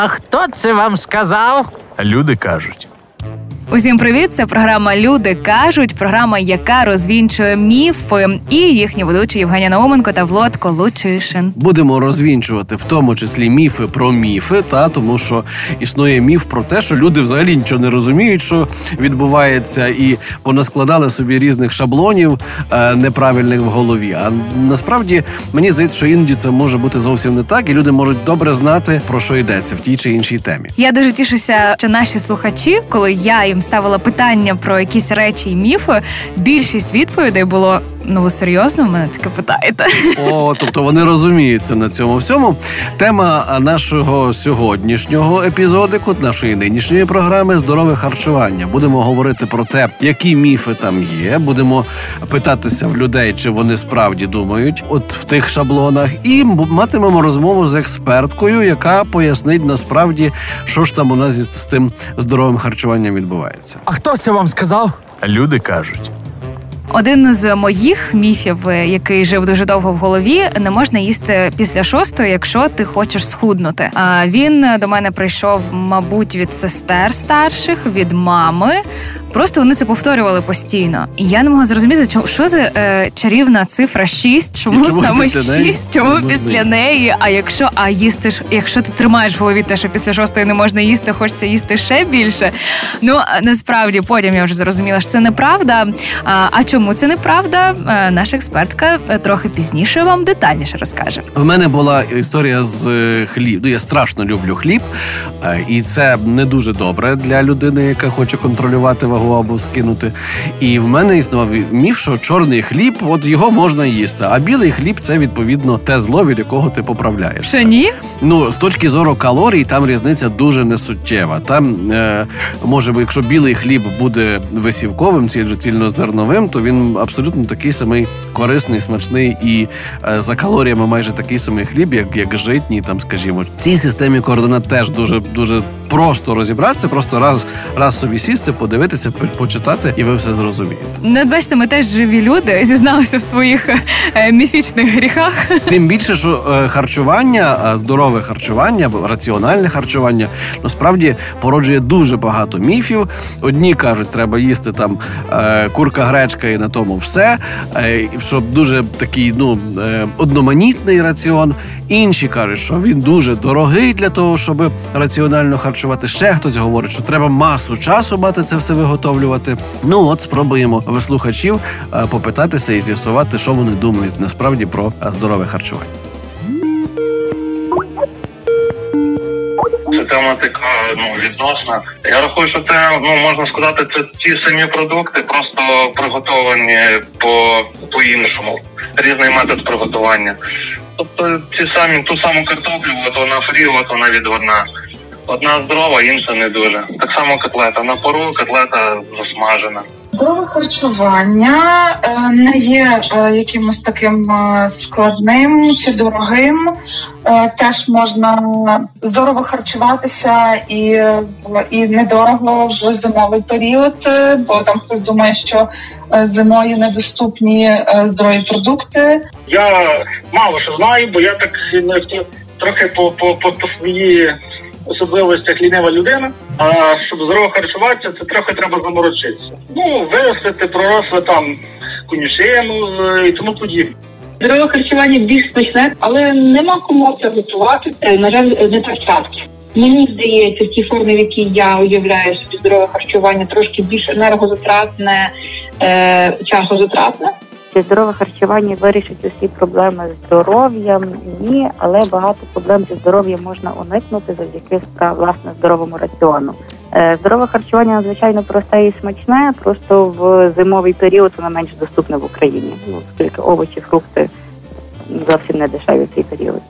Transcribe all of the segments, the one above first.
А хто це вам сказав? Люди кажуть. Усім привіт! Це програма Люди кажуть, програма, яка розвінчує міфи, і їхні ведучі Євгенія Науменко та Влад Колучишин. Будемо розвінчувати в тому числі міфи про міфи, та тому що існує міф про те, що люди взагалі нічого не розуміють, що відбувається, і понаскладали собі різних шаблонів е, неправильних в голові. А насправді мені здається, що іноді це може бути зовсім не так, і люди можуть добре знати про що йдеться в тій чи іншій темі. Я дуже тішуся, що наші слухачі, коли я їм ставила питання про якісь речі і міфи, більшість відповідей було. Ну, ви серйозно в мене таке питаєте? О, тобто вони розуміються на цьому всьому. Тема нашого сьогоднішнього епізодику, нашої нинішньої програми здорове харчування. Будемо говорити про те, які міфи там є. Будемо питатися в людей, чи вони справді думають, от в тих шаблонах, і матимемо розмову з експерткою, яка пояснить насправді, що ж там у нас з тим здоровим харчуванням відбувається. А хто це вам сказав? Люди кажуть. Один з моїх міфів, е, який жив дуже довго в голові, не можна їсти після шостої, якщо ти хочеш схуднути. А він до мене прийшов, мабуть, від сестер старших, від мами. Просто вони це повторювали постійно. І я не могла зрозуміти, чому що за е, чарівна цифра 6, чому, чому саме після 6, неї? чому Ну, після неї? А якщо а їсти ж, якщо ти тримаєш в голові те, що після шостої не можна їсти, хочеться їсти ще більше. Ну насправді потім я вже зрозуміла, що це неправда. А, а чому це неправда? Е, Наша експертка е, трохи пізніше вам детальніше розкаже. В мене була історія з е, хліб. Ну, я страшно люблю хліб, і це не дуже добре для людини, яка хоче контролювати вагу або скинути. І в мене існував міф, що чорний хліб, от його можна їсти, а білий хліб це відповідно те зло, від якого ти поправляєшся. Що ні? Ну, з точки зору калорій, там різниця дуже несуттєва. Там е, може, якщо білий хліб буде висівковим, ціль- цільнозерновим, то він абсолютно такий самий корисний, смачний і е, за калоріями майже такий самий хліб, як, як житній, там, скажімо. В цій системі координат теж дуже дуже просто розібратися, просто раз, раз собі сісти, подивитися, почитати, і ви все зрозумієте. Ну, бачите, ми теж живі люди, зізналися в своїх е, міфічних гріхах. Тим більше, що е, харчування, е, здорове харчування, раціональне харчування, насправді породжує дуже багато міфів. Одні кажуть, треба їсти там е, курка гречка і на тому все. Е, щоб дуже такий ну е, одноманітний раціон. Інші кажуть, що він дуже дорогий для того, щоб раціонально харчувати. Ще хтось говорить, що треба масу часу мати це все виготовлювати. Ну от спробуємо вислухачів слухачів е, попитатися і з'ясувати, що вони думають насправді про здорове харчування. Це тема така ну відносна. Я рахую, що це ну можна сказати, це ті самі продукти, просто приготовані по по іншому. Різний метод приготування. Тобто ці самі ту саму картоплю, от вона фрі, от вона відводна. Одна здорова, інша не дуже. Так само котлета на пару, котлета засмажена. Здорове харчування е, не є е, якимось таким е, складним чи дорогим. Теж можна здорово харчуватися і, і недорого в зимовий період, бо там хтось думає, що зимою недоступні здорові продукти. Я мало що знаю, бо я так ну, трохи по, по, по, по своїй особливостях лінива людина. А щоб здорово харчуватися, це трохи треба заморочитися. Ну, виростити, проросли там конюшину е, і тому подібне. Здорове харчування більш смачне, але нема кому це готувати. Е, На жаль, не так. Мені здається, в тій формі, в якій я уявляю собі здорове харчування, трошки більш енергозатратне, е, часозатратне. Чи здорове харчування вирішить усі проблеми з здоров'ям? Ні, але багато проблем зі здоров'ям можна уникнути завдяки власне здоровому раціону. Е, Здорове харчування надзвичайно просте і смачне, просто в зимовий період воно менш доступне в Україні. Ну, оскільки овочі, фрукти зовсім не дешеві в цей період.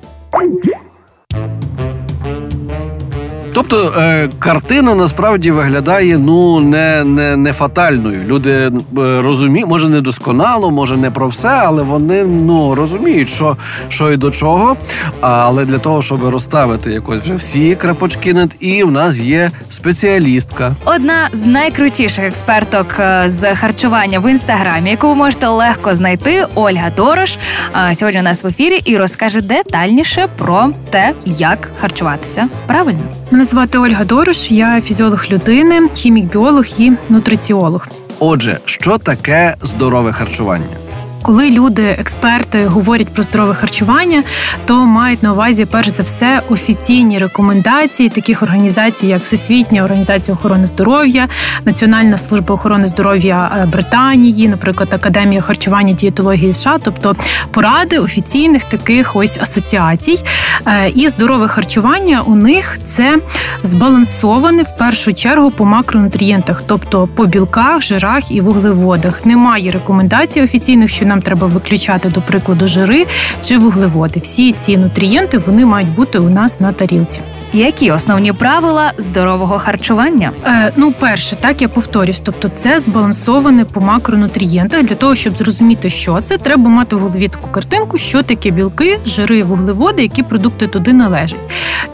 Тобто е, картина насправді виглядає ну не не, не фатальною. Люди е, розуміють, може не досконало, може не про все, але вони ну розуміють, що що і до чого. Але для того, щоб розставити якось вже всі крапочки над і в нас є спеціалістка. Одна з найкрутіших експерток е, з харчування в інстаграмі, яку ви можете легко знайти, Ольга Дорош. Сьогодні у нас в ефірі і розкаже детальніше про те, як харчуватися правильно. Мене звати Ольга Дорош, я фізіолог людини, хімік-біолог і нутриціолог. Отже, що таке здорове харчування? Коли люди, експерти говорять про здорове харчування, то мають на увазі перш за все офіційні рекомендації таких організацій, як Всесвітня організація охорони здоров'я, Національна служба охорони здоров'я е, Британії, наприклад, Академія харчування дієтології США, тобто поради офіційних таких ось асоціацій. Е, і здорове харчування у них це збалансоване в першу чергу по макронутрієнтах, тобто по білках, жирах і вуглеводах. Немає рекомендацій офіційних, що нам треба виключати, до прикладу, жири чи вуглеводи. Всі ці нутрієнти вони мають бути у нас на тарілці. Які основні правила здорового харчування? Е, Ну, перше, так я повторюсь, тобто це збалансоване по макронутрієнтах. Для того щоб зрозуміти, що це, треба мати в голові таку картинку, що таке білки, жири, вуглеводи, які продукти туди належать.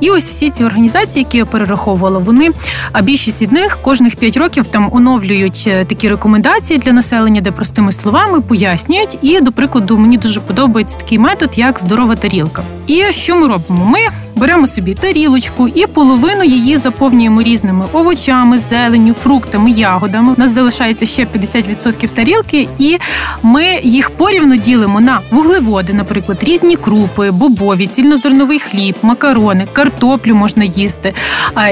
І ось всі ці організації, які я перераховувала, вони а більшість від них кожних 5 років там оновлюють е, такі рекомендації для населення, де простими словами пояснюють. І, до прикладу, мені дуже подобається такий метод, як здорова тарілка. І що ми робимо? Ми беремо собі тарілочку і половину її заповнюємо різними овочами, зеленню, фруктами, ягодами. У нас залишається ще 50% тарілки, і ми їх порівно ділимо на вуглеводи, наприклад, різні крупи, бобові, цільнозерновий хліб, макарони, картоплю можна їсти.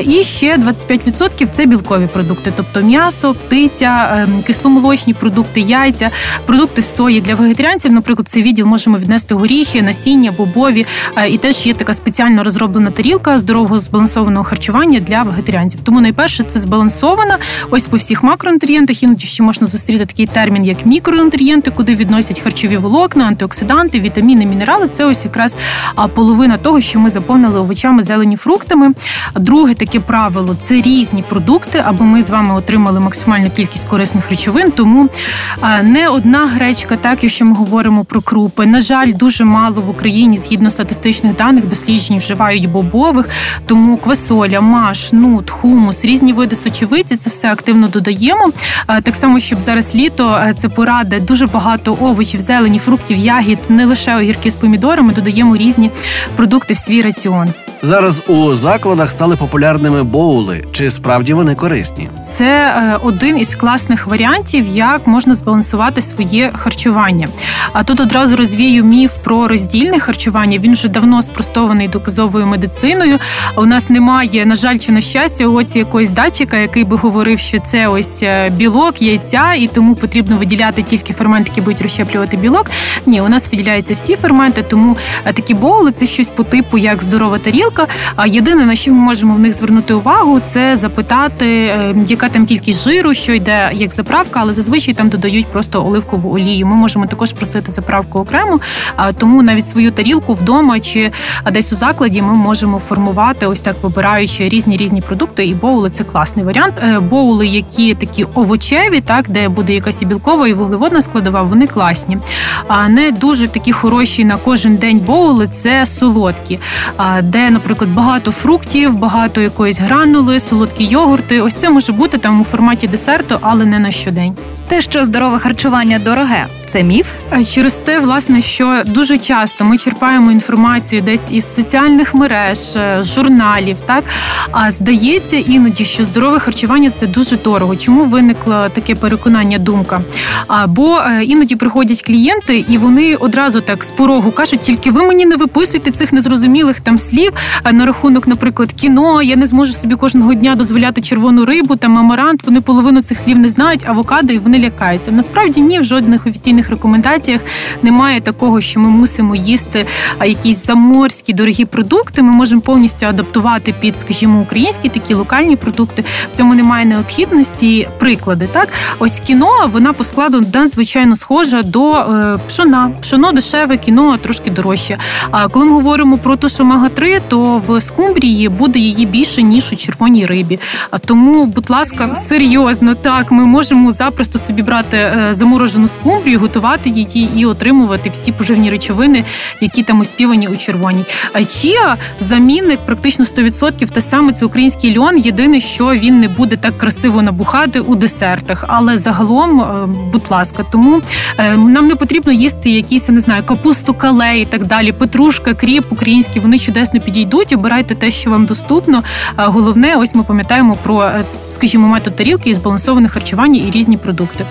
І ще 25% – це білкові продукти, тобто м'ясо, птиця, ем, кисломолочні продукти, яйця, продукти з сої для вегетаріанців. Наприклад, цей відділ можемо віднести горіхи, насіння, бобові. І теж є така спеціально розроблена тарілка здорового збалансованого харчування для вегетаріанців. Тому найперше це збалансована. Ось по всіх макронутрієнтах. Іноді ще можна зустріти такий термін, як мікронутрієнти, куди відносять харчові волокна, антиоксиданти, вітаміни, мінерали. Це ось якраз половина того, що ми заповнили овочами, зелені фруктами. Друге таке правило це різні продукти, аби ми з вами отримали максимальну кількість корисних речовин. Тому не одна гречка, так якщо ми говоримо про крупи. На жаль, дуже мало в Україні згідно статистичних даних досліджень вживають бобових, тому квасоля, маш, нут, хумус, різні види сочевиці це все активно додаємо. Так само, щоб зараз літо це поради дуже багато овочів, зелені, фруктів, ягід, не лише огірки з помідорами, додаємо різні продукти в свій раціон. Зараз у закладах стали популярними боули. Чи справді вони корисні? Це е, один із класних варіантів, як можна збалансувати своє харчування. А тут одразу розвію міф про роздільне харчування. Він вже давно спростований доказовою медициною. У нас немає, на жаль, чи на щастя, оці якогось датчика, який би говорив, що це ось е, білок, яйця, і тому потрібно виділяти тільки ферменти, які будуть розщеплювати білок. Ні, у нас виділяються всі ферменти, тому е, такі боули це щось по типу як здорова тарілка. А єдине на що ми можемо в них звернути увагу, це запитати, е, яка там кількість жиру, що йде як заправка, але зазвичай там додають просто оливкову олію. Ми також просити заправку окремо, тому навіть свою тарілку вдома чи десь у закладі ми можемо формувати ось так, вибираючи різні різні продукти. І боули це класний варіант. Е, боули, які такі овочеві, так де буде якась і білкова і вуглеводна складова, вони класні. А не дуже такі хороші на кожен день боули це солодкі, де, наприклад, багато фруктів, багато якоїсь гранули, солодкі йогурти. Ось це може бути там у форматі десерту, але не на щодень. Те, що здорове харчування дороге, це міф. Через те, власне, що дуже часто ми черпаємо інформацію десь із соціальних мереж, е, журналів, так а здається іноді, що здорове харчування це дуже дорого. Чому виникло таке переконання? Думка? Або е, іноді приходять клієнти, і вони одразу так з порогу кажуть, тільки ви мені не виписуйте цих незрозумілих там слів на рахунок, наприклад, кіно. Я не зможу собі кожного дня дозволяти червону рибу там амарант. Вони половину цих слів не знають, авокадо, і вони лякаються. Насправді ні, в жодних офіційних рекомендаціях немає такого, що ми мусимо їсти якісь заморські дорогі продукти. Ми можемо повністю адаптувати під, скажімо, українські такі локальні продукти. В цьому немає необхідності. Приклади так, ось кіно вона по складу надзвичайно схожа до е, пшона. Пшоно дешеве, кіно трошки дорожче. А коли ми говоримо про ту що омега 3 то в скумбрії буде її більше ніж у червоній рибі. А тому, будь ласка, серйозно так ми можемо запросто собі брати е, заморожену скумбрію, готувати її і отримувати всі поживні речовини, які там оспівані у червоній. А чія замінник практично 100%, те саме це український льон. Єдине, що він не буде так красиво набухати у десертах, але загалом, е, будь ласка, тому е, нам не потрібно їсти якісь не знаю, капусту кале і так далі. Петрушка, кріп українські, вони чудесно підійдуть. Обирайте те, що вам доступно. Головне, ось ми пам'ятаємо про, скажімо, метод тарілки і збалансоване харчування і різні продукти.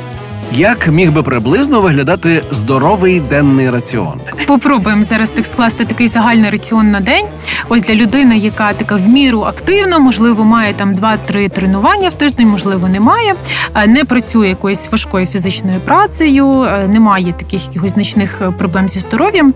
Як міг би приблизно виглядати здоровий денний раціон? Попробуємо зараз так скласти такий загальний раціон на день. Ось для людини, яка така в міру активна, можливо, має там 2-3 тренування в тиждень, можливо, немає, не працює якоюсь важкою фізичною працею, немає таких якихось значних е, проблем зі здоров'ям.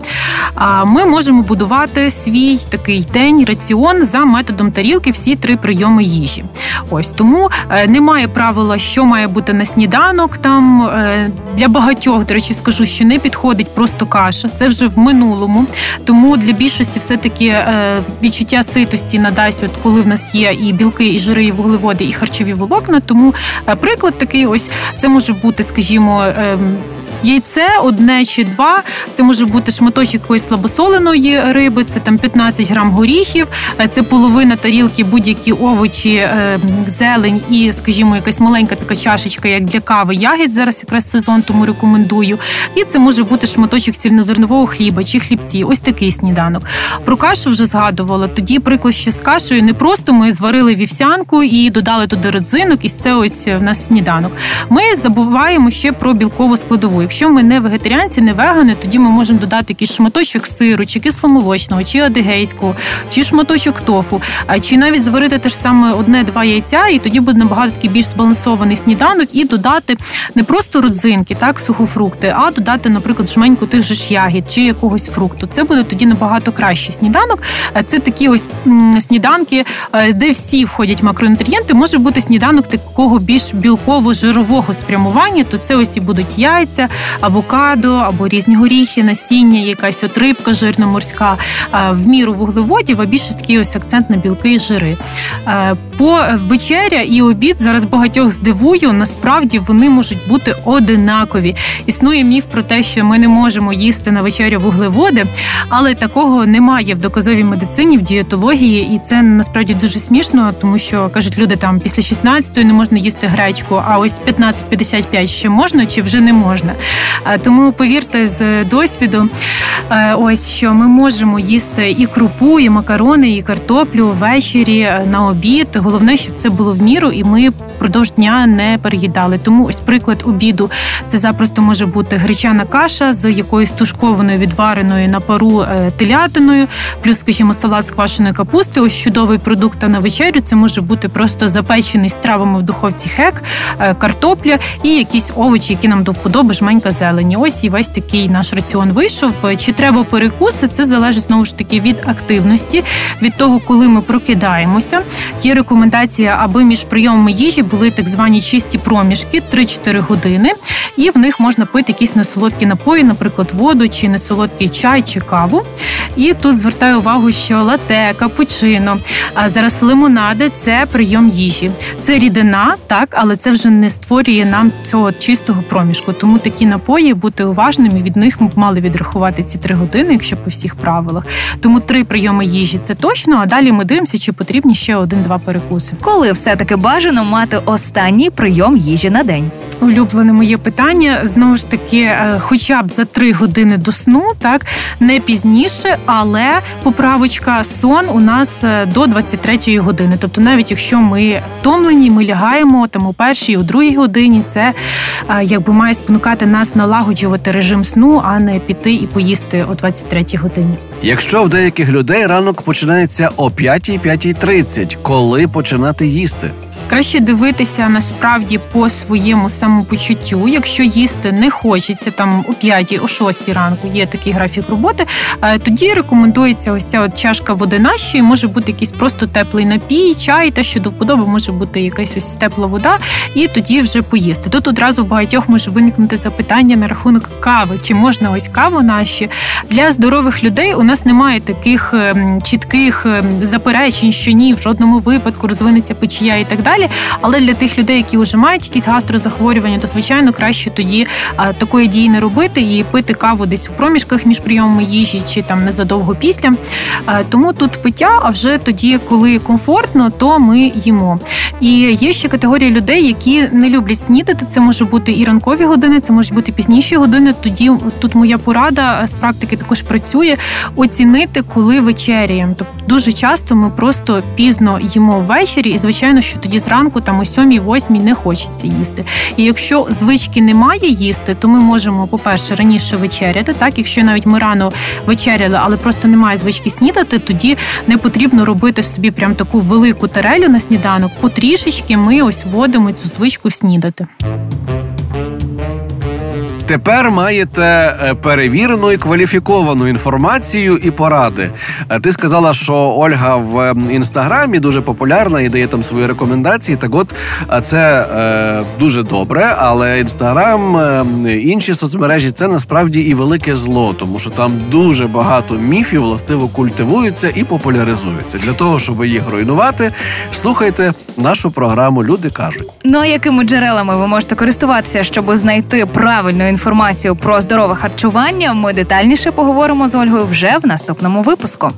Ми можемо будувати свій такий день раціон за методом тарілки всі три прийоми їжі. Ось тому е, немає правила, що має бути на сніданок там. Е, для багатьох, до речі, скажу, що не підходить просто каша. Це вже в минулому. Тому для більшості все-таки е, відчуття ситості надасть, от коли в нас є і білки, і жири, і вуглеводи, і харчові волокна. Тому приклад такий, ось це може бути, скажімо. Яйце одне чи два. Це може бути шматочок якоїсь слабосоленої риби, це там 15 грам горіхів, е, це половина тарілки, будь-які овочі, е, зелень і, скажімо, якась маленька така чашечка, як для кави. Ягід зараз якраз сезон, тому рекомендую. І це може бути шматочок цільнозернового хліба чи хлібці. Ось такий сніданок. Про кашу вже згадувала. Тоді приклад ще з кашею не просто ми зварили вівсянку і додали туди родзинок, і це ось в нас сніданок. Ми забуваємо ще про білкову складову. Якщо ми не вегетаріанці, не вегани, тоді ми можемо додати якийсь шматочок сиру, чи кисломолочного, чи адигейського, чи шматочок тофу, чи навіть зварити те ж саме одне-два яйця, і тоді буде набагато такий більш збалансований сніданок, і додати не просто родзинки, так сухофрукти, а додати, наприклад, жменьку тих же ж ягід чи якогось фрукту. Це буде тоді набагато кращий сніданок. Це такі ось сніданки, де всі входять макронутрієнти. Може бути сніданок такого більш білково-жирового спрямування. То це ось і будуть яйця, авокадо або різні горіхи, насіння, якась от рибка жирна морська в міру вуглеводів, а більше такий ось акцент на білки і жири. По вечеря і обід зараз багатьох здивую. Насправді вони можуть бути одинакові. Існує міф про те, що ми не можемо їсти на вечерю вуглеводи, але такого немає в доказовій медицині, в дієтології, і це насправді дуже смішно, тому що кажуть люди там після 16-ї не можна їсти гречку, а ось 15-55 ще можна чи вже не можна. Тому повірте з досвіду, е, ось що ми можемо їсти і крупу, і макарони, і картоплю ввечері е, на обід. Головне, щоб це було в міру, і ми впродовж дня не переїдали. Тому ось приклад обіду це запросто може бути гречана каша з якоюсь тушкованою відвареною на пару е, телятиною, плюс, скажімо, салат з квашеної капусти. Ось чудовий продукт на вечерю. Це може бути просто запечений з травами в духовці хек, картопля і якісь овочі, які нам до вподоби жменька зелені. Ось і весь такий наш раціон вийшов. Чи треба перекуси? Це залежить знову ж таки від активності, від того, коли ми прокидаємося. Є рекомендація, аби між прийомами їжі були так звані чисті проміжки 3-4 години, і в них можна пити якісь несолодкі напої, наприклад, воду чи несолодкий чай чи каву. І тут звертаю увагу, що лате, капучино, а зараз лимонади це прийом їжі. Це рідина, так, але це вже не створює нам цього чистого проміжку. Тому такі напої бути уважними. Від них ми б мали відрахувати ці три години, якщо по всіх правилах. Тому три прийоми їжі це точно. А далі ми дивимося, чи потрібні ще один-два перекуси. Коли все таки бажано мати останній прийом їжі на день. Улюблене моє питання знову ж таки, е, хоча б за три години до сну, так не пізніше, але поправочка сон у нас е, до 23-ї години. Тобто, навіть якщо ми втомлені, ми лягаємо там у першій, у другій годині, це е, якби має спонукати нас налагоджувати режим сну, а не піти і поїсти о 23-й годині. Якщо в деяких людей ранок починається о 5-5.30, коли починати їсти? Краще дивитися насправді по своєму самопочуттю. Якщо їсти не хочеться там о 5 о 6 ранку, є такий графік роботи. е, Тоді рекомендується ось ця от чашка води нашої, може бути якийсь просто теплий напій, чай, те, що до вподоби, може бути якась ось тепла вода, і тоді вже поїсти. Тут одразу багатьох може виникнути запитання на рахунок кави, чи можна ось каву наші для здорових людей. У нас немає таких ем, чітких ем, заперечень, що ні, в жодному випадку розвинеться печія і так далі. Але для тих людей, які вже мають якісь гастрозахворювання, то звичайно краще тоді такої дії не робити і пити каву десь у проміжках між прийомами їжі чи там незадовго після. Тому тут пиття, а вже тоді, коли комфортно, то ми їмо. І є ще категорія людей, які не люблять снідати. Це може бути і ранкові години, це можуть бути пізніші години. Тоді тут моя порада з практики також працює оцінити, коли вечеряємо. Тобто дуже часто ми просто пізно їмо ввечері, і звичайно, що тоді зранку, там о 7-8 не хочеться їсти. І якщо звички немає їсти, то ми можемо, по-перше, раніше вечеряти. Так, якщо навіть ми рано вечеряли, але просто немає звички снідати, тоді не потрібно робити собі прям таку велику тарелю на сніданок. Потрішечки ми ось вводимо цю звичку снідати. Тепер маєте е, перевірену і кваліфіковану інформацію і поради. Е, Ти сказала, що Ольга в ем, інстаграмі дуже популярна і дає там свої рекомендації. Так, от е, це е, дуже добре, але інстаграм, е, інші соцмережі це насправді і велике зло, тому що там дуже багато міфів властиво культивуються і популяризуються. Для того, щоб їх руйнувати, слухайте нашу програму Люди кажуть. Ну а якими джерелами ви можете користуватися, щоб знайти правильну інформацію про здорове харчування? Ми детальніше поговоримо з Ольгою вже в наступному випуску.